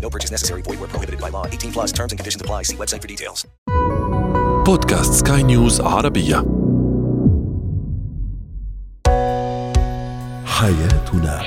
No purchase necessary. Void where prohibited by law. 18 plus terms and conditions apply. See website for details. بودكاست سكاي نيوز عربية حياتنا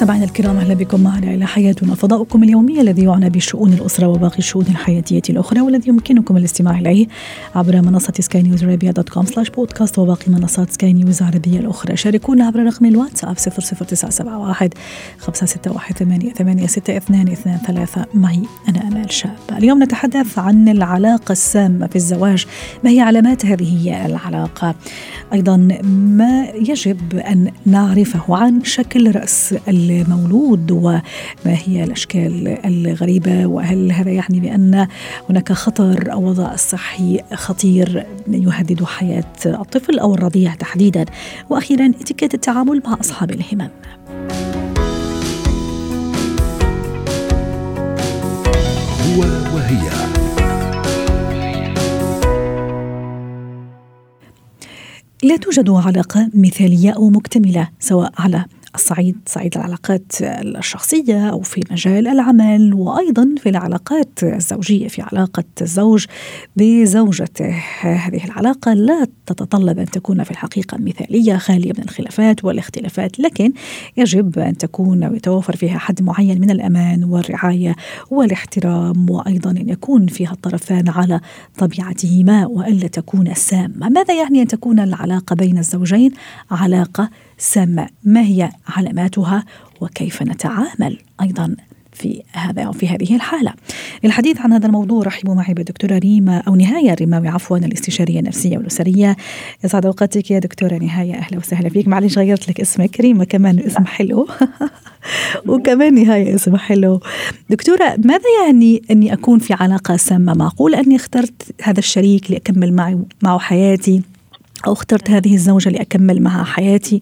مستمعينا الكرام أهلا بكم معنا إلى حياتنا. فضاؤكم اليومي الذي يعنى بشؤون الأسرة وباقي الشؤون الحياتية الأخرى والذي يمكنكم الاستماع إليه عبر منصة سكاي نيوز عربيه dot com slash podcast وباقي منصات سكاي نيوز العربية الأخرى. شاركونا عبر رقم الواتساب 00971 561 8862 ثلاثة. معي أنا آمال شاب. اليوم نتحدث عن العلاقة السامة في الزواج. ما هي علامات هذه العلاقة؟ أيضا ما يجب أن نعرفه عن شكل رأس المولود وما هي الأشكال الغريبة وهل هذا يعني بأن هناك خطر أو وضع صحي خطير يهدد حياة الطفل أو الرضيع تحديدا؟ وأخيرا اتيكيت التعامل مع أصحاب الهمم. هو وهي. لا توجد علاقة مثالية أو مكتملة سواء على الصعيد صعيد العلاقات الشخصية أو في مجال العمل وأيضا في العلاقات الزوجية في علاقة الزوج بزوجته. هذه العلاقة لا تتطلب أن تكون في الحقيقة مثالية خالية من الخلافات والاختلافات لكن يجب أن تكون أو يتوفر فيها حد معين من الأمان والرعاية والاحترام وأيضا أن يكون فيها الطرفان على طبيعتهما وألا تكون سامة. ماذا يعني أن تكون العلاقة بين الزوجين علاقة سامة ما هي علاماتها وكيف نتعامل أيضا في هذا أو في هذه الحالة. للحديث عن هذا الموضوع رحبوا معي بالدكتورة ريما أو نهاية الرماوي عفوا الاستشارية النفسية والأسرية. يسعد أوقاتك يا دكتورة نهاية. أهلا وسهلا فيك. معلش غيرت لك اسمك. ريما كمان اسم حلو. وكمان نهاية اسم حلو. دكتورة ماذا يعني أني أكون في علاقة سامة؟ معقول أني اخترت هذا الشريك لأكمل معي معه حياتي؟ أو اخترت هذه الزوجة لأكمل معها حياتي.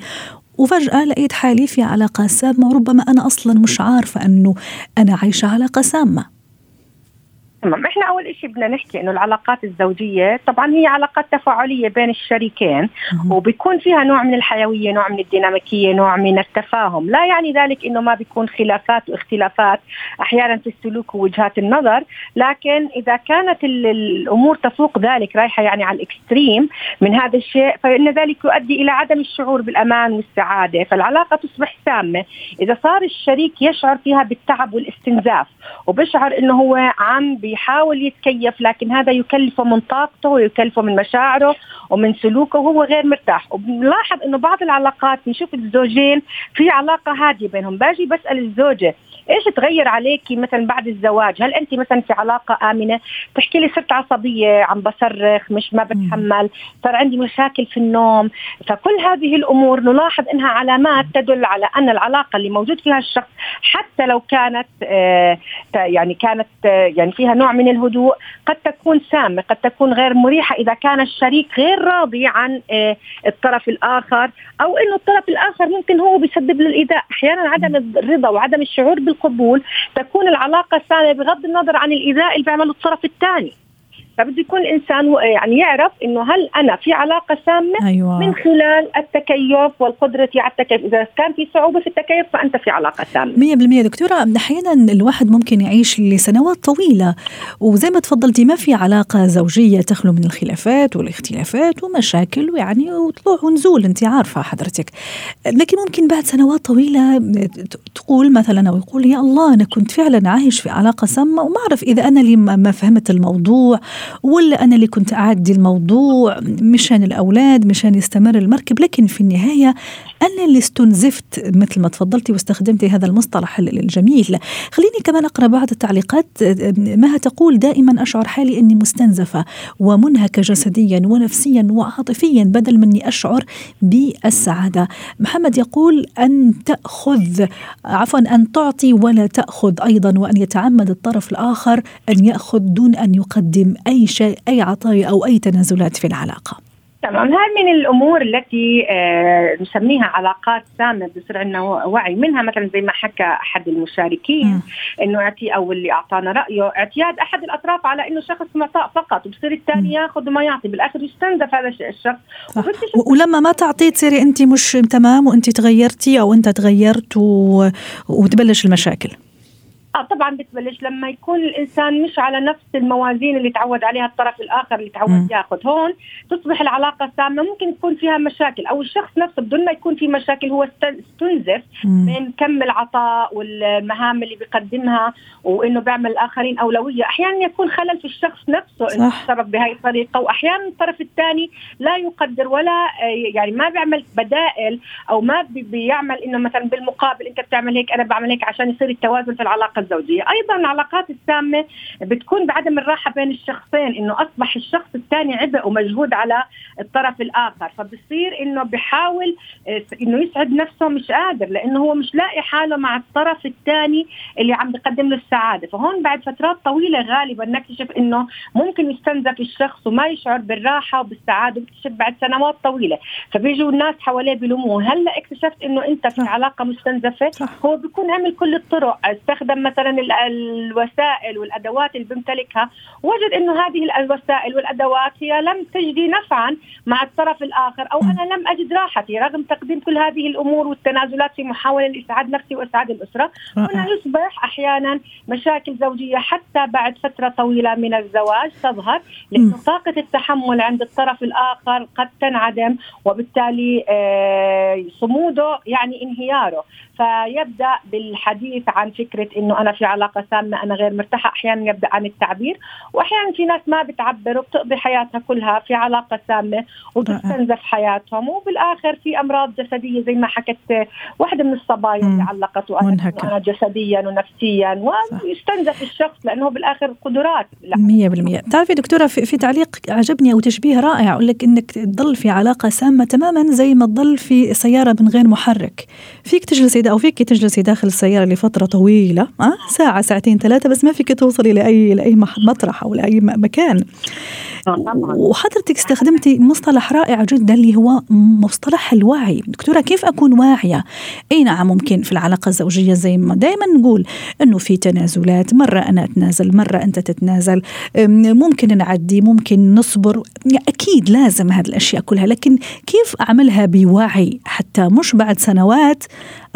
وفجأة لقيت حالي في علاقة سامة وربما أنا أصلا مش عارفة أنه أنا عايشة علاقة سامة. تمام. إحنا أول شيء بدنا نحكي إنه العلاقات الزوجية طبعا هي علاقات تفاعلية بين الشريكين وبيكون فيها نوع من الحيوية نوع من الديناميكية نوع من التفاهم. لا يعني ذلك إنه ما بيكون خلافات واختلافات أحيانا في السلوك ووجهات النظر لكن إذا كانت الأمور تفوق ذلك رايحة يعني على الإكستريم من هذا الشيء فإن ذلك يؤدي إلى عدم الشعور بالأمان والسعادة. فالعلاقة تصبح سامة. إذا صار الشريك يشعر فيها بالتعب والاستنزاف وبشعر إنه هو عم بيحاول يتكيف لكن هذا يكلفه من طاقته ويكلفه من مشاعره ومن سلوكه وهو غير مرتاح. وبنلاحظ إنه بعض العلاقات نشوف الزوجين في علاقة هادية بينهم. باجي بسأل الزوجة إيش تغير عليكي مثلا بعد الزواج؟ هل انت مثلا في علاقة آمنة؟ تحكي لي صرت عصبية عم بصرخ مش ما بتحمل صار عندي مشاكل في النوم. فكل هذه الأمور نلاحظ إنها علامات تدل على أن العلاقة اللي موجود فيها الشخص حتى لو كانت آه يعني كانت آه يعني فيها نوع من الهدوء قد تكون سامة قد تكون غير مريحة. إذا كان الشريك غير راضي عن آه الطرف الآخر أو إنه الطرف الآخر ممكن هو بيسبب له الإيذاء. أحيانا عدم الرضا وعدم الشعور بال القبول تكون العلاقة سامة بغض النظر عن الإيذاء اللي بيعمله الطرف الثاني. فبده يكون الانسان يعني يعرف إنه هل أنا في علاقة سامة أيوة. من خلال التكيف والقدرة على التكيف. إذا كان في صعوبة في التكيف فأنت في علاقة سامة. مية بالمية. دكتورة أحيانا الواحد ممكن يعيش لسنوات طويلة. وزي ما تفضلتي ما في علاقة زوجية تخلو من الخلافات والاختلافات ومشاكل ويعني وطلوع ونزول أنت عارفة حضرتك. لكن ممكن بعد سنوات طويلة ت- تقول مثلا أو يقول يا الله أنا كنت فعلا عايش في علاقة سامة وما أعرف إذا أنا اللي ما فهمت الموضوع ولا أنا اللي كنت أعدي الموضوع مشان الأولاد مشان يستمر المركب لكن في النهاية أنا اللي استنزفت مثل ما تفضلتي واستخدمتي هذا المصطلح ال- الجميل. خليني كمان أقرأ بعض التعليقات. مها تقول دائما أشعر حالي أني مستنزفة ومنهكة جسديا ونفسيا وعاطفيا بدل مني أشعر بالسعادة. محمد يقول أن تأخذ عفوا أن تعطي ولا تأخذ أيضا وأن يتعمد الطرف الآخر أن يأخذ دون أن يقدم أي شيء أي عطايا أو أي تنازلات في العلاقة. تمام. هاي من الأمور التي آه نسميها علاقات سامة بصير عندنا وعي منها مثلا زي ما حكى أحد المشاركين إنه أعطي أو اللي أعطانا رأيه اعتياد أحد الأطراف على إنه شخص معطاء فقط وبصير الثاني ياخذ وما يعطي بالآخر يستنزف هذا الش- الشخص. ولما ما تعطي تصيري انت مش تمام وانت تغيرتي أو أنت تغيرت و... وتبلش المشاكل. آه طبعا بتبلش لما يكون الإنسان مش على نفس الموازين اللي تعود عليها الطرف الآخر اللي تعود. ياخذ هون تصبح العلاقة سامة ممكن يكون فيها مشاكل أو الشخص نفسه بدون ما يكون في مشاكل هو است- استنزف. من كم العطاء والمهام اللي بيقدمها وإنه بيعمل الآخرين أولوية أحيانا يكون خلل في الشخص نفسه إنه. تصرف بهاي الطريقة واحيانا الطرف الثاني لا يقدر ولا آه، يعني ما بيعمل بدائل أو ما بي- بيعمل إنه مثلا بالمقابل أنت بتعمل هيك أنا بعمل هيك عشان يصير التوازن في العلاقة الزوجية. أيضا العلاقات السامه بتكون بعدم الراحة بين الشخصين إنه أصبح الشخص الثاني عبء ومجهود على الطرف الآخر. فبصير إنه بحاول آه، إنه يسعد نفسه مش قادر لإنه هو مش لاقي حاله مع الطرف الثاني اللي عم بيقدم له السعادة. فهون بعد فترات طويلة غالبا نكتشف إنه ممكن يستنزف الشخص وما يشعر بالراحة وبالسعادة بيكتشف بعد سنوات طويلة. فبيجوا الناس حواليه بيلوموه. هلأ اكتشفت إنه أنت في. علاقة مستنزفة. هو بيكون عمل كل الطرق استخدم مثلا ال- الوسائل والأدوات اللي بيمتلكها وجد إنه هذه الوسائل والأدوات هي لم تجدي نفعا مع الطرف الآخر أو أنا لم أجد راحتي رغم تقديم كل هذه الأمور والتنازلات في محاولة لإسعاد نفسي وإسعاد الأسرة. هنا. يصبح أحيانا مشاكل زوجية حتى بعد فترة طويلة من الزواج تظهر لأنه طاقة التحمل عند الطرف الآخر قد تنعدم وبالتالي آه، صموده يعني انهياره. فيبدأ بالحديث عن فكرة إنه أنا في علاقة سامة أنا غير مرتاحة. أحيانا يبدأ عن التعبير واحيانا في ناس ما بتعبر وبتقضي حياتها كلها في علاقة سامة وبتستنزف حياتهم. وبالآخر في أمراض جسدية زي ما حكت واحدة من الصبايا اللي. علقت وقالت منهكة. إنه أنا جسديا ونفسيا ويستنزف الشخص لأنه بالآخر قدرات. لا. مية بالمية. تعرفي دكتورة في, في تعليق عجبني أو تشبيه رائع أقول لك إنك تضل في علاقة سامة تماما زي ما تضل في سيارة من غير محرك. فيك تجلسي أو فيك تجلسي داخل السيارة لفترة طويلة أه؟ ساعة ساعتين ثلاثة بس ما فيك توصلي لأي لأي مطرح أو لأي مكان. وحضرتك استخدمتي مصطلح رائع جدا اللي هو مصطلح الوعي. دكتورة كيف أكون واعية؟ أي نعم ممكن في العلاقة الزوجية زي ما دائما نقول أنه في تنازلات مرة أنا أتنازل مرة أنت تتنازل. ممكن نعدي ممكن نصبر. أكيد لازم هذه الأشياء كلها لكن كيف أعملها بوعي؟ حتى مش بعد سنوات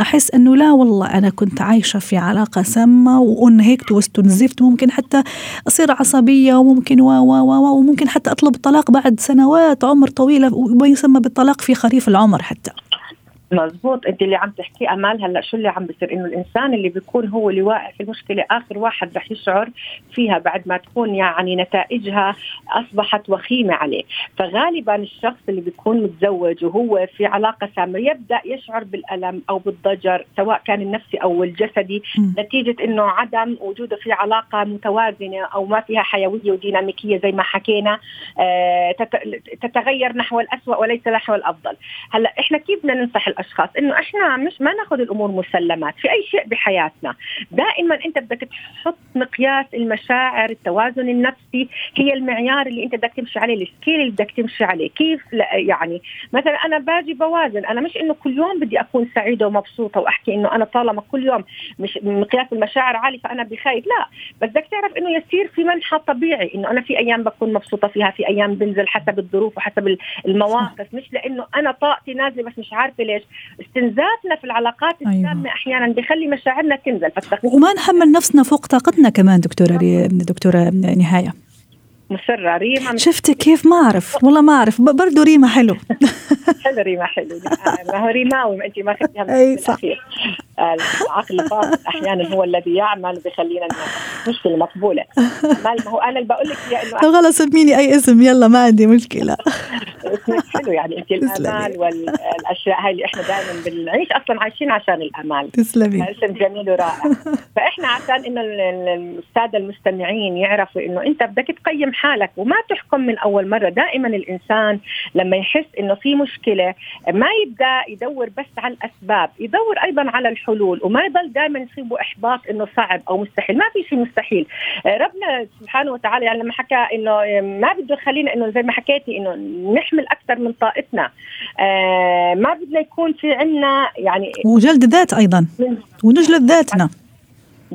أحس أنه لا والله أنا كنت عايشة في علاقة سامة وأنهكت واستنزفت ممكن حتى أصير عصبية وممكن و و و وممكن حتى أطلب الطلاق بعد سنوات عمر طويلة وما يسمى بالطلاق في خريف العمر حتى. مزبوط انت اللي عم تحكي أمال هلأ شو اللي عم بيصير؟ إنه الإنسان اللي بيكون هو اللي واقع في المشكلة آخر واحد رح يشعر فيها بعد ما تكون يعني نتائجها أصبحت وخيمة عليه. فغالبا الشخص اللي بيكون متزوج وهو في علاقة سامة يبدأ يشعر بالألم أو بالضجر سواء كان النفسي أو الجسدي. مم. نتيجة إنه عدم وجوده في علاقة متوازنة أو ما فيها حيوية وديناميكية زي ما حكينا آه، تت- تتغير نحو الأسوأ وليس نحو الأفضل. هلأ إحنا كيف بدنا ننصح الأشخاص إنه إحنا مش ما نأخذ الأمور مسلمات في أي شيء بحياتنا. دائما أنت بدك تحط مقياس المشاعر التوازن النفسي هي المعيار اللي أنت بدك تمشي عليه السكيل اللي بدك تمشي عليه. كيف يعني مثلا أنا باجي بوازن أنا مش إنه كل يوم بدي أكون سعيدة ومبسوطة وأحكي إنه أنا طالما كل يوم مش مقياس المشاعر عالي فأنا بخايف. لا بس بدك تعرف إنه يصير في منحى طبيعي إنه أنا في أيام بكون مبسوطة فيها في أيام بنزل حسب الظروف وحسب المواقف. مش لإنه أنا طاقتي نازلة بس مش عارفة ليش. استنزافنا في العلاقات. السامه أيوة. أحيانا بخلي مشاعرنا تنزل. وما نحمل نفسنا فوق طاقتنا كمان دكتورة دكتورة نهاية. مصرة ريما. شفت كيف؟ ما أعرف والله ما أعرف. برضه ريما حلو. حلو ريما حلو. ما هو ريماوي انت ما اخذتيها من أي صح. العقل الباطن أحيانا هو الذي يعمل بخلينا مشكلة مقبولة. ما هو أنا اللي بقول لك إنه خلص سميني أي اسم. يلا ما عندي مشكلة. اسمك حلو يعني انت الأمال والأشياء هاي اللي إحنا دائما بنعيش أصلا عايشين عشان الأمال. تسلمي. اسم جميل ورائع. فإحنا عشان إنه الساده المستمعين يعرفوا إنه أنت بدك تقيم حالك وما تحكم من أول مرة. دائما الإنسان لما يحس إنه في مشكلة ما يبدأ يدور بس على الأسباب يدور أيضا على الحلول. وما يضل دائما يصيبه إحباط إنه صعب أو مستحيل. ما في شيء مستحيل. ربنا سبحانه وتعالى يعني لما حكى إنه ما بده يخلينا إنه زي ما حكيتي إنه نحمل أكثر من طاقتنا. آه، ما بدنا يكون في عندنا يعني وجلد ذات أيضا. ونجلد ذاتنا.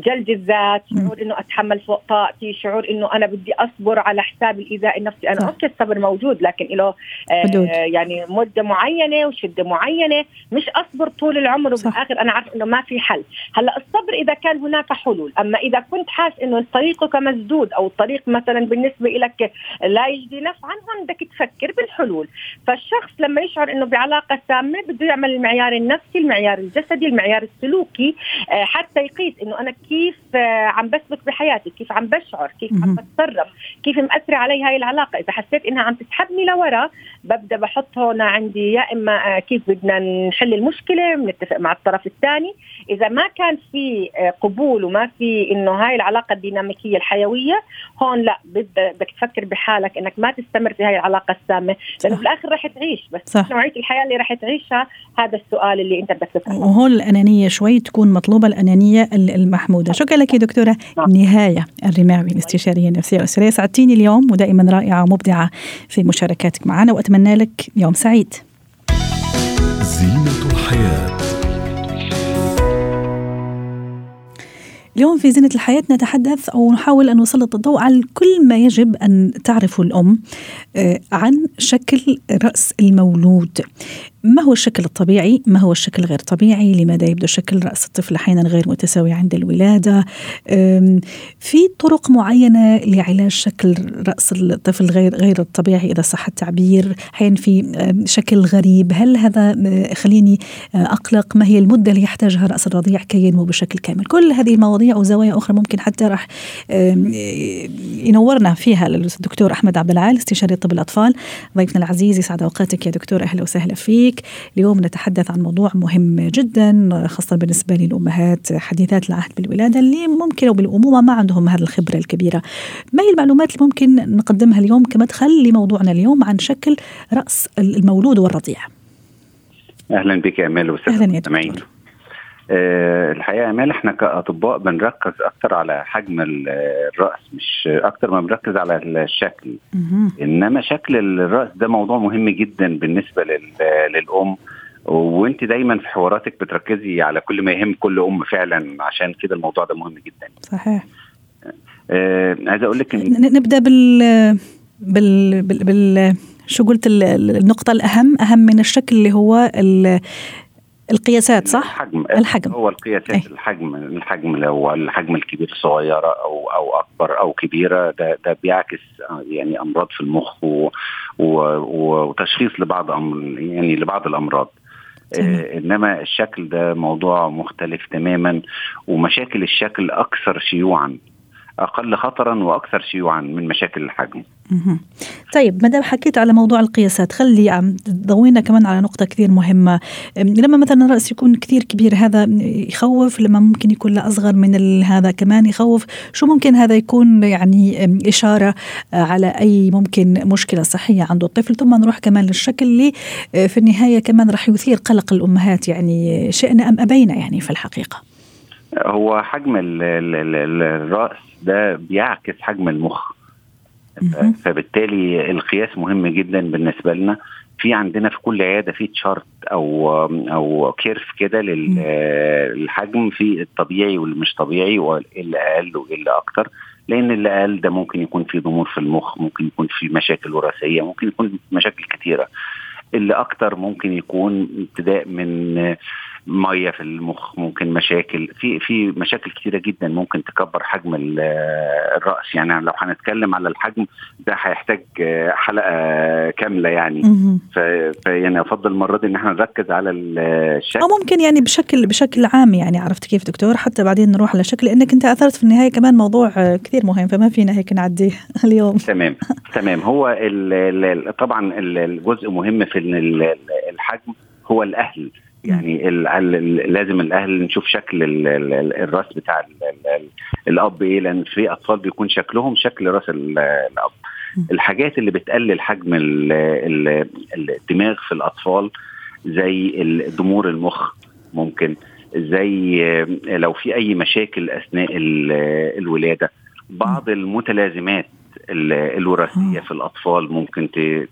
جلد الذات شعور إنه أتحمل فوق طاقتي شعور إنه أنا بدي أصبر على حساب الإيذاء النفسي. أنا أوكي الصبر موجود لكن له آه يعني مدة معينة وشدة معينة. مش أصبر طول العمر وبالآخر أنا عارف إنه ما في حل. هلأ الصبر إذا كان هناك حلول. أما إذا كنت حاس إنه طريقك مسدود أو الطريق مثلا بالنسبة لك لا يجدي نفعا هون بدك تفكر بالحلول. فالشخص لما يشعر إنه بعلاقة سامة بده يعمل المعيار النفسي المعيار الجسدي المعيار السلوكي آه حتى يقيس إنه أنا كيف عم بسلك بحياتي كيف عم بشعر كيف عم بتصرف كيف مأثرة علي هاي العلاقة. إذا حسيت إنها عم تسحبني لورا ببدأ بحط هون عندي يا إما كيف بدنا نحل المشكلة بنتفق مع الطرف الثاني. إذا ما كان في قبول وما في إنه هاي العلاقة الديناميكية الحيوية هون لا بدك تفكر بحالك إنك ما تستمر في هاي العلاقة السامة. لأنه في الآخر رح تعيش بس صح. نوعية الحياة اللي رح تعيشها هذا السؤال اللي أنت بدك تسأله. وهون الأنانية شوي تكون مطلوبة الأنانية المحمودة محمودة. شكرا لك دكتورة. نعم. نهاية الرماوي الاستشارية النفسية والأسرية سعدتيني اليوم ودائما رائعة ومبدعة في مشاركاتك معنا وأتمنى لك يوم سعيد. زينة الحياة. اليوم في زينة الحياة نتحدث أو نحاول أن نسلط الضوء على كل ما يجب أن تعرفه الأم آه، عن شكل رأس المولود. ما هو الشكل الطبيعي؟ ما هو الشكل غير طبيعي؟ لماذا يبدو شكل رأس الطفل أحيانا غير متساوي عند الولادة؟ في طرق معينة لعلاج شكل رأس الطفل غير غير الطبيعي إذا صح التعبير؟ أحيانا في شكل غريب. هل هذا خليني أقلق؟ ما هي المدة اللي يحتاجها رأس الرضيع كي ينمو بشكل كامل؟ كل هذه المواضيع وزوايا أخرى ممكن حتى راح ينورنا فيها الدكتور أحمد عبد العال استشاري طب الأطفال. ضيفنا العزيز يسعد أوقاتك. يا دكتور أهلا وسهلا فيك. فيك اليوم نتحدث عن موضوع مهم جدا خاصة بالنسبة للأمهات حديثات العهد بالولادة اللي ممكن أو بالأمومة ما عندهم هذه الخبرة الكبيرة. ما هي المعلومات اللي ممكن نقدمها اليوم كمدخل لموضوعنا اليوم عن شكل رأس المولود والرضيع؟ أهلا بك يا أمال أهلا يا دكتور. الحقيقة يا امال إحنا كأطباء بنركز أكتر على حجم الرأس مش أكتر ما بنركز على الشكل. إنما شكل الرأس ده موضوع مهم جدا بالنسبة للأم. وإنت دايما في حواراتك بتركزي على كل ما يهم كل أم فعلا عشان كده الموضوع ده مهم جدا. صحيح. آه عايز أقول لك نبدأ بال بال بال, بال... شو قلت النقطة الأهم أهم من الشكل اللي هو القياسات صح؟ الحجم. الحجم. هو القياسات أي. الحجم الحجم لو الحجم الكبير صغيره أو أو أكبر أو كبيرة ده ده بيعكس يعني أمراض في المخ و و وتشخيص لبعض يعني لبعض الأمراض. آه إنما الشكل ده موضوع مختلف تماما ومشاكل الشكل أكثر شيوعا. أقل خطرا وأكثر شيوعا من مشاكل الحجم. طيب ما دام حكيت على موضوع القياسات خلي عم تضوينا كمان على نقطة كثير مهمة. لما مثلا الراس يكون كثير كبير هذا يخوف؟ لما ممكن يكون لا أصغر من هذا كمان يخوف؟ شو ممكن هذا يكون؟ يعني إشارة آه، على أي ممكن مشكلة صحية عند الطفل؟ ثم نروح كمان للشكل اللي آه، في النهاية كمان راح يثير قلق الأمهات. يعني شئنا أم أبينا يعني في الحقيقة. هو حجم ال ال ال ال الرأس ده بيعكس حجم المخ. فبالتالي القياس مهم جدا بالنسبة لنا. في عندنا في كل عيادة في chart أو أو curve كده لل- للحجم في الطبيعي واللي مش طبيعي واللي أقل واللي أكتر لأن اللي أقل ده ممكن يكون في ضمور في المخ ممكن يكون في مشاكل وراثية ممكن يكون مشاكل كتيرة. اللي أكتر ممكن يكون ابتداء من مية في المخ ممكن مشاكل. في في مشاكل كتيرة جدا ممكن تكبر حجم ال- الرأس. يعني لو هنتكلم على الحجم ده هيحتاج حلقة كاملة يعني. فيعني أفضل المرة دي إن إحنا نركز على الشكل. أو ممكن يعني بشكل بشكل عام يعني عرفت كيف دكتور؟ حتى بعدين نروح على شكل لأنك أنت أثرت في النهاية كمان موضوع آه، كثير مهم فما فينا هيك نعديه اليوم. تمام تمام. هو ال ال طبعا ال- الجزء مهم في ال- ال- الحجم هو الأهل. يعني ال ال لازم الأهل نشوف شكل ال ال الرأس بتاع ال ال الأب إيه؟ لأن في أطفال بيكون شكلهم شكل رأس ال- الأب. الحاجات اللي بتقلل حجم ال ال الدماغ في الأطفال زي ضمور المخ ممكن زي لو في أي مشاكل أثناء ال- الولادة. بعض المتلازمات ال- الوراثية في الأطفال ممكن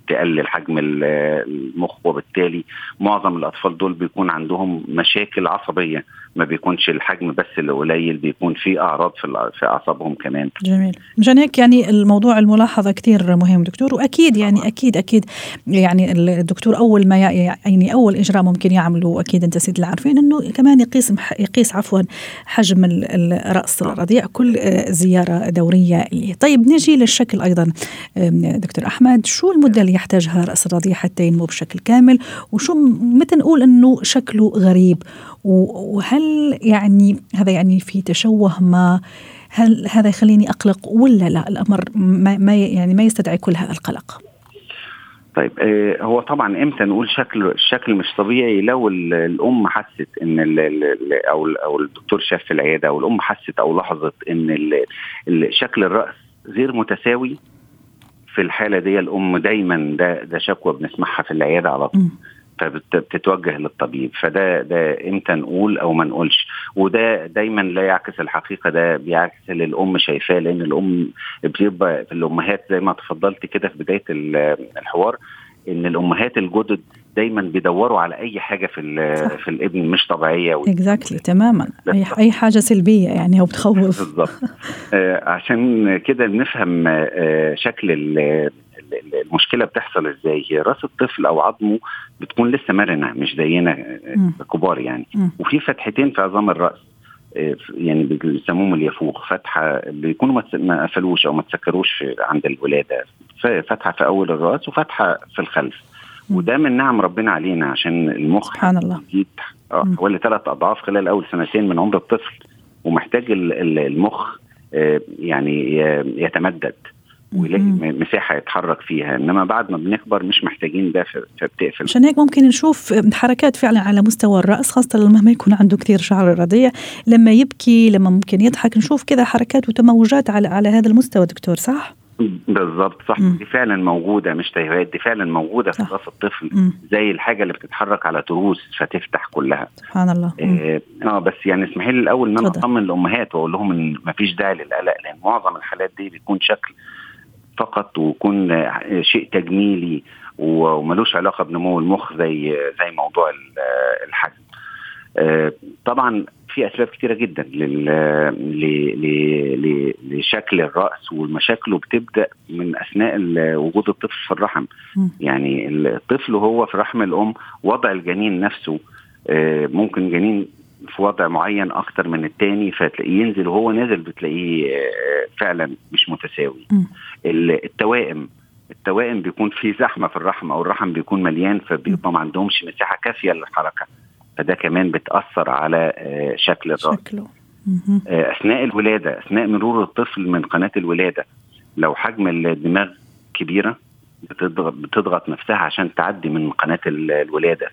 تقلل حجم ال- المخ وبالتالي معظم الأطفال دول بيكون عندهم مشاكل عصبية. ما بيكونش الحجم بس اللي قليل بيكون في أعراض في في أعصابهم كمان. جميل. مشان هيك يعني الموضوع الملاحظة كثير مهم. دكتور وأكيد يعني أكيد أكيد يعني الدكتور أول ما يعني أول إجراء ممكن يعمله أكيد أنت سيد العارفين إنه كمان يقيس يقيس عفوا حجم ال- الراس الرضيع كل آه، زيارة دورية ليه. طيب نجي للشكل أيضا دكتور أحمد. شو المدة اللي يحتاجها رأس الرضيع حتى ينمو بشكل كامل؟ وشو متى نقول إنه شكله غريب؟ و- وهل يعني هذا يعني في تشوه ما؟ هل هذا يخليني أقلق ولا لا؟ الأمر ما, يعني ما يستدعي كل هذا القلق. طيب آه، هو طبعا إمتى نقول شكل الشكل مش طبيعي؟ لو ال- الأم حست إن ال ال أو ال- أو الدكتور شاف في العيادة أو الأم حست أو لاحظت إن شكل الرأس غير متساوي في الحالة دي الأم دايما ده ده شكوى بنسمعها في العيادة على طول. فبتتوجه للطبيب. فده ده إمتى نقول أو ما نقولش. وده دايما لا يعكس الحقيقة ده بيعكس اللي الأم شايفاه لأن الأم بيبقى الأمهات زي ما تفضلت كده في بداية ال- الحوار إن الأمهات الجدد دايما بيدوروا على أي حاجة في في الابن مش طبيعية. اكزاكتلي تماما. أي أي حاجة سلبية يعني أو بتخوف. بالظبط. آه، عشان كده نفهم آه، شكل المشكلة بتحصل إزاي؟ هي رأس الطفل أو عظمه بتكون لسه مرنة مش زينا آه،. كبار يعني. وفي فتحتين في عظام الرأس آه، يعني بيسموهم اليافوخ فتحة بيكونوا ما قفلوش أو ما تسكروش عند الولادة. فتحة في أول الرأس وفتحة في الخلف. وده من نعم ربنا علينا عشان المخ سبحان الله. يزيد آه، حوالي ثلاث أضعاف خلال أول سنتين من عمر الطفل ومحتاج ال- ال- المخ آه، يعني يتمدد. ويلاقي مساحة يتحرك فيها إنما بعد ما بنكبر مش محتاجين ده فبتقفل عشان هيك ممكن نشوف حركات فعلا على مستوى الرأس خاصة لما ما يكون عنده كثير شعر رضيع لما يبكي لما ممكن يضحك نشوف كذا حركات وتموجات على على هذا المستوى دكتور صح بالظبط صح مم. دي فعلا موجودة مش تهويات دي فعلا موجودة في. رأس الطفل مم. زي الحاجة اللي بتتحرك على تروس فتفتح كلها سبحان الله. آه آه، بس يعني اسمحي لي الأول إن أنا. أطمن الامهات وأقول لهم إن مفيش داعي للقلق لأن معظم الحالات دي بيكون شكل فقط ويكون شيء تجميلي وملوش علاقة بنمو المخ زي زي موضوع ال- الحجم. آه، طبعا في أسباب كتيرة جدا لشكل الرأس ومشاكله بتبدأ من أثناء وجود الطفل في الرحم. يعني الطفل وهو في رحم الأم وضع الجنين نفسه آه، ممكن جنين في وضع معين أكتر من التاني فتلاقيه ينزل وهو نازل بتلاقيه آه، فعلا مش متساوي. التوائم التوائم بيكون في زحمة في الرحم أو الرحم بيكون مليان فبيبقى ما عندهمش مساحة كافية للحركة. فده كمان بتأثر على آه، شكل الراس شكله. آه، أثناء الولادة أثناء مرور الطفل من قناة الولادة لو حجم الدماغ كبيرة بتضغط بتضغط نفسها عشان تعدي من قناة الولادة.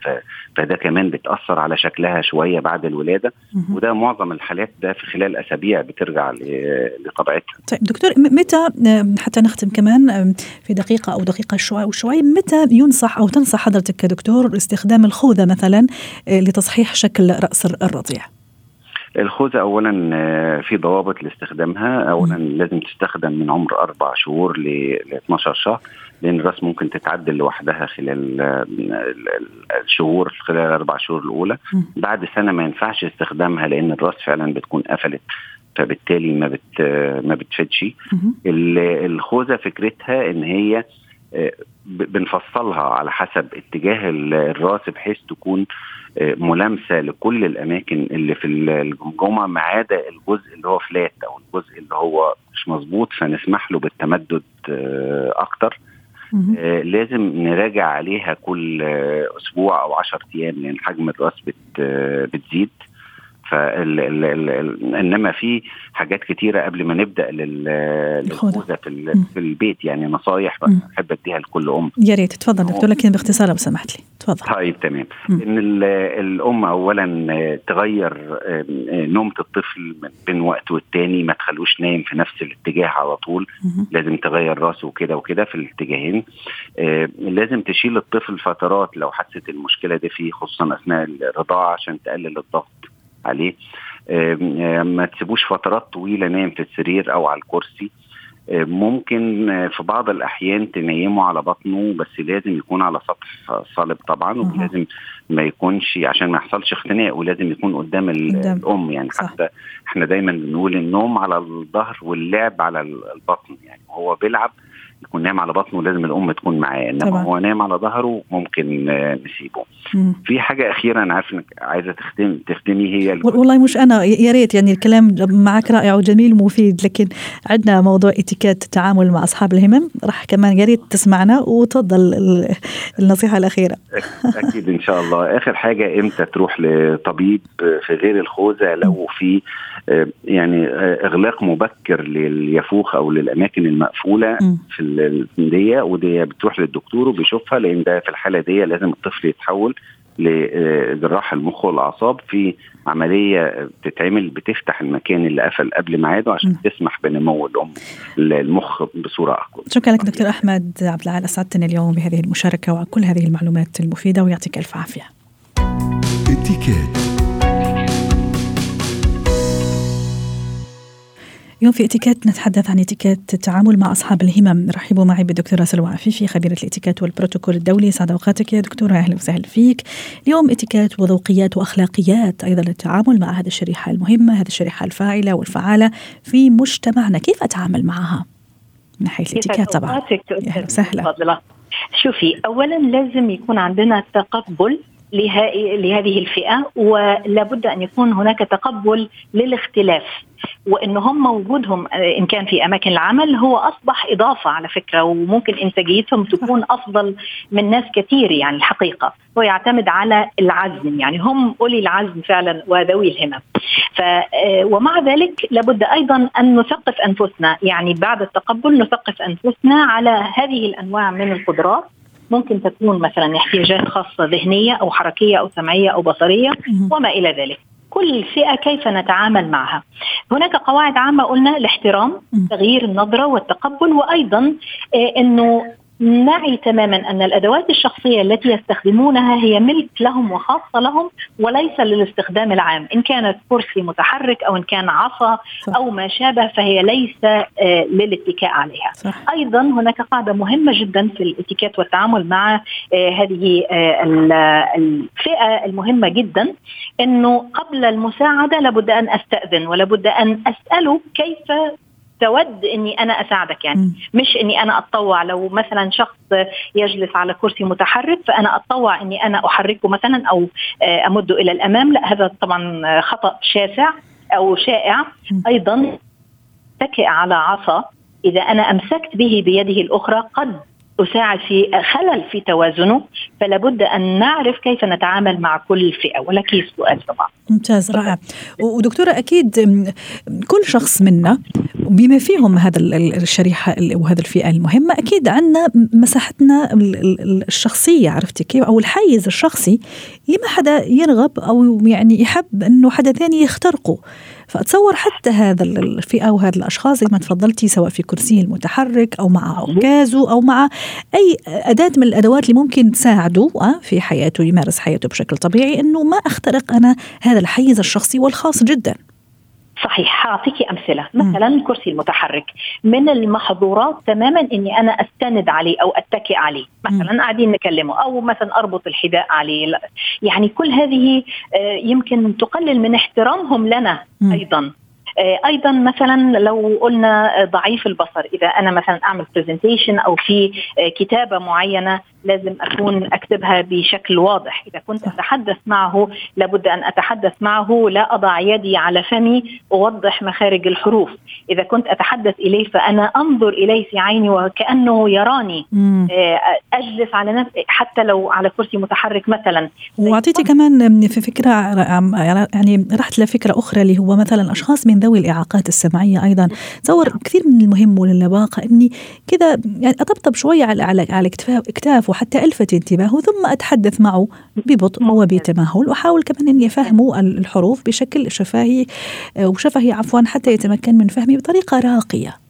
فده كمان بتأثر على شكلها شوية بعد الولادة. وده معظم الحالات ده في خلال أسابيع بترجع لطبيعتها. طيب دكتور متى حتى نختم كمان في دقيقة أو دقيقة شوي وشوي متى ينصح أو تنصح حضرتك كدكتور استخدام الخوذة مثلا لتصحيح شكل رأس الرضيع؟ الخوذة أولا في ضوابط لاستخدامها. أولا لازم تستخدم من عمر أربع شهور ل 12 شهر. لأن الرأس ممكن تتعدل لوحدها خلال الشهور خلال الأربع شهور الأولى. بعد سنة ما ينفعش استخدامها لأن الرأس فعلا بتكون قفلت فبالتالي ما بت ما بتفيدش. الخوذة فكرتها إن هي بنفصلها على حسب اتجاه الرأس بحيث تكون ملامسة لكل الأماكن اللي في الجمجمة ما عدا الجزء اللي هو فلات أو الجزء اللي هو مش مظبوط. فنسمح له بالتمدد أكتر. آه لازم نراجع عليها كل آه أسبوع أو 10 أيام لأن حجم الراس آه بتزيد فال ال ال ال إنما في حاجات كتيرة قبل ما نبدأ للخوذه في, في البيت. يعني نصايح بحب أديها لكل أم. يا ريت. تفضل دكتور. لكن باختصار لو سمحت لي. تفضل طيب تمام. إن الأم اولا تغير نومة الطفل بين وقت والتاني ما تخلوش نايم في نفس الاتجاه على طول. مم. لازم تغير راسه كده وكده في الاتجاهين. لازم تشيل الطفل فترات لو حست المشكلة دي فيه خصوصا أثناء الرضاعة عشان تقلل الضغط. عليه. ما تسيبوش فترات طويلة نايم في السرير أو على الكرسي. ممكن في بعض الأحيان تنيمه على بطنه بس لازم يكون على سطح صلب طبعا ولازم ما يكونش عشان ما يحصلش اختناق ولازم يكون قدام الأم يعني. صح. حتى إحنا دايما بنقول النوم على الظهر واللعب على البطن يعني. وهو بيلعب يكون نايم على بطنه لازم الأم تكون معاه إنما هو نايم على ظهره ممكن نسيبه. مم. في حاجة أخيرة أنا عارف إنك عايزة تختم تختمي هي والله مش أنا يا ريت يعني الكلام معك رائع وجميل ومفيد لكن عندنا موضوع إتيكيت التعامل مع أصحاب الهمم راح كمان يا ريت تسمعنا وتفضل النصيحة الأخيرة. أكيد إن شاء الله. آخر حاجة إمتى تروح لطبيب في غير الخوذة؟ لو في يعني إغلاق مبكر لليافوخ أو للأماكن المقفولة م. في الدية ودي بتروح للدكتور وبيشوفها لأن ده في الحالة دي لازم الطفل يتحول لجراح المخ والأعصاب في عملية بتتعمل بتفتح المكان اللي قفل قبل ميعاده عشان م. تسمح بنمو الأم المخ بصورة أقوى. شكرا لك دكتور أحمد عبد العال اسعدتنا اليوم بهذه المشاركة وكل هذه المعلومات المفيده ويعطيك ألف عافية. اليوم في اتيكيت نتحدث عن اتيكيت التعامل مع أصحاب الهمم. رحبوا معي بالدكتورة سلوى عفيفي خبيرة الاتيكيت والبروتوكول الدولي. سعد أوقاتك يا دكتورة أهلا وسهلا فيك. اليوم اتيكيت وذوقيات وأخلاقيات أيضا للتعامل مع هذه الشريحة المهمة هذه الشريحة الفاعلة والفعالة في مجتمعنا. كيف أتعامل معها؟ من حيث الاتيكيت طبعا. أهلا وسهلا. شوفي اولا لازم يكون عندنا تقبل لهذه الفئة ولابد أن يكون هناك تقبل للاختلاف. وإن هم وجودهم إن كان في أماكن العمل هو أصبح إضافة على فكرة وممكن انتاجيتهم تكون أفضل من ناس كثير يعني الحقيقة. هو يعتمد على العزم يعني هم أولي العزم فعلا وذوي الهمم. ف ومع ذلك لابد أيضا أن نثقف أنفسنا. يعني بعد التقبل نثقف أنفسنا على هذه الأنواع من القدرات ممكن تكون مثلا احتياجات خاصة ذهنية أو حركية أو سمعية أو بصرية وما إلى ذلك. كل فئة كيف نتعامل معها؟ هناك قواعد عامة قلنا الاحترام تغيير النظرة والتقبل وأيضا أنه نعي تماما أن الأدوات الشخصية التي يستخدمونها هي ملك لهم وخاصة لهم وليس للاستخدام العام، إن كانت كرسي متحرك أو إن كان عصا أو ما شابه فهي ليس للاتكاء عليها. صح. أيضا هناك قاعدة مهمة جدا في الاتيكيت والتعامل مع هذه الفئة المهمة جدا إنه قبل المساعدة لابد أن أستأذن ولابد أن أسأله كيف تود إني أنا أساعدك يعني. م. مش إني أنا أتطوع. لو مثلا شخص يجلس على كرسي متحرك فأنا أتطوع إني أنا أحركه مثلا أو أمده إلى الأمام. لا هذا طبعا خطأ شاسع أو شائع. م. أيضا أتكئ على عصا. إذا أنا أمسكت به بيده الأخرى قد أساعد في خلل في توازنه. فلا بد أن نعرف كيف نتعامل مع كل فئة. ولك سؤال طبعا. ممتاز رائع. ودكتورة أكيد كل شخص منا بما فيهم هذا الشريحة وهذا الفئة المهمة أكيد عندنا مساحتنا الشخصية عرفتي كيف؟ أو الحيز الشخصي اللي ما حدا يرغب أو يعني يحب أنه حدا ثاني يخترقه. فأتصور حتى هذا الفئة وهذا الأشخاص زي ما تفضلتي سواء في كرسيه المتحرك أو مع عكازه أو مع أي أداة من الأدوات اللي ممكن تساعده آه، في حياته يمارس حياته بشكل طبيعي أنه ما أخترق أنا هذا الحيز الشخصي والخاص جدا. صحيح حاعطيكي أمثلة. مثلا الكرسي المتحرك. من المحظورات تماما إني أنا أستند عليه أو أتكئ عليه. مثلا قاعدين نكلمه أو مثلا أربط الحذاء عليه. يعني كل هذه آه، يمكن تقلل من احترامهم لنا أيضا. آه، أيضا مثلا لو قلنا ضعيف البصر. إذا أنا مثلا أعمل برزنتيشن أو في آه، كتابة معينة لازم أكون أكتبها بشكل واضح. إذا كنت أتحدث معه لابد أن أتحدث معه لا أضع يدي على فمي أوضح مخارج الحروف. إذا كنت أتحدث إليه فأنا أنظر إليه في عيني وكأنه يراني. آه، أجلس على نفسي حتى لو على كرسي متحرك مثلا. وأعطيتي كمان في فكرة يعني رحت لفكرة أخرى اللي هو مثلا أشخاص من ذوي الإعاقات السمعية أيضا. تصور كثير من المهم وللباقه إني كذا يعني أطبطب شوية على على على اكتاف وحتى ألفت انتباهه ثم أتحدث معه ببطء وبتمهل واحاول كمان اني افهمه الحروف بشكل شفهي وشفهي عفوا حتى يتمكن من فهمي بطريقة راقية.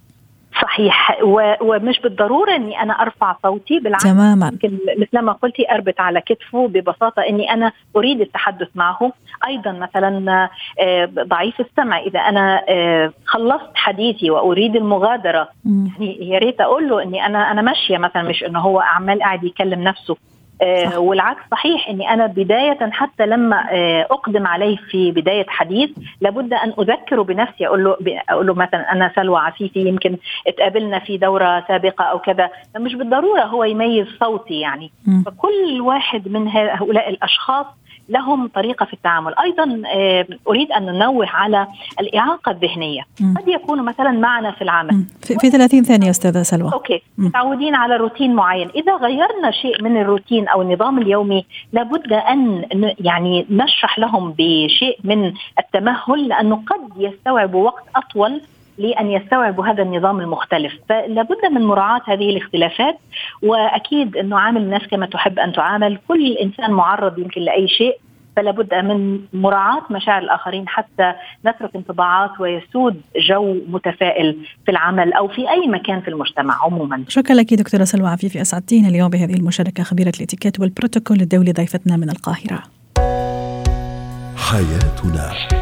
صحيح. ومش بالضرورة إني أنا أرفع صوتي بالعكس. تماما. يمكن مثل ما قلتي أربط على كتفه ببساطة إني أنا أريد التحدث معه. أيضا مثلا آه، ضعيف السمع. إذا أنا آه، خلصت حديثي وأريد المغادرة يعني يا ريت أقول له إني أنا أنا ماشية مثلا مش إنه هو عمال قاعد يكلم نفسه. آه والعكس صحيح إني أنا بداية حتى لما آه أقدم عليه في بداية حديث لابد أن اذكره بنفسي أقول له أقول له مثلا أنا سلوى عفيفي يمكن اتقابلنا في دورة سابقة أو كذا مش بالضرورة هو يميز صوتي يعني م. فكل واحد من هؤلاء الأشخاص لهم طريقة في التعامل. أيضا أريد أن ننوه على الإعاقة الذهنية. قد يكون مثلا معنا في العمل. في, في 30 ثانية أستاذة سلوى. أوكي. متعودين على روتين معين. إذا غيرنا شيء من الروتين أو النظام اليومي لابد أن يعني نشرح لهم بشيء من التمهل لأنه قد يستوعبوا وقت أطول لأن يستوعبوا هذا النظام المختلف. فلابد من مراعاة هذه الاختلافات وأكيد أنه عامل الناس كما تحب أن تعامل. كل إنسان معرض يمكن لأي شيء فلا بد من مراعاة مشاعر الآخرين. حتى نترك انطباعات ويسود جو متفائل في العمل أو في أي مكان في المجتمع عموما. شكرا لك دكتورة سلوى عفيفي أسعدتينا اليوم بهذه المشاركة. خبيرة الإتيكيت والبروتوكول الدولي ضيفتنا من القاهرة. حياتنا.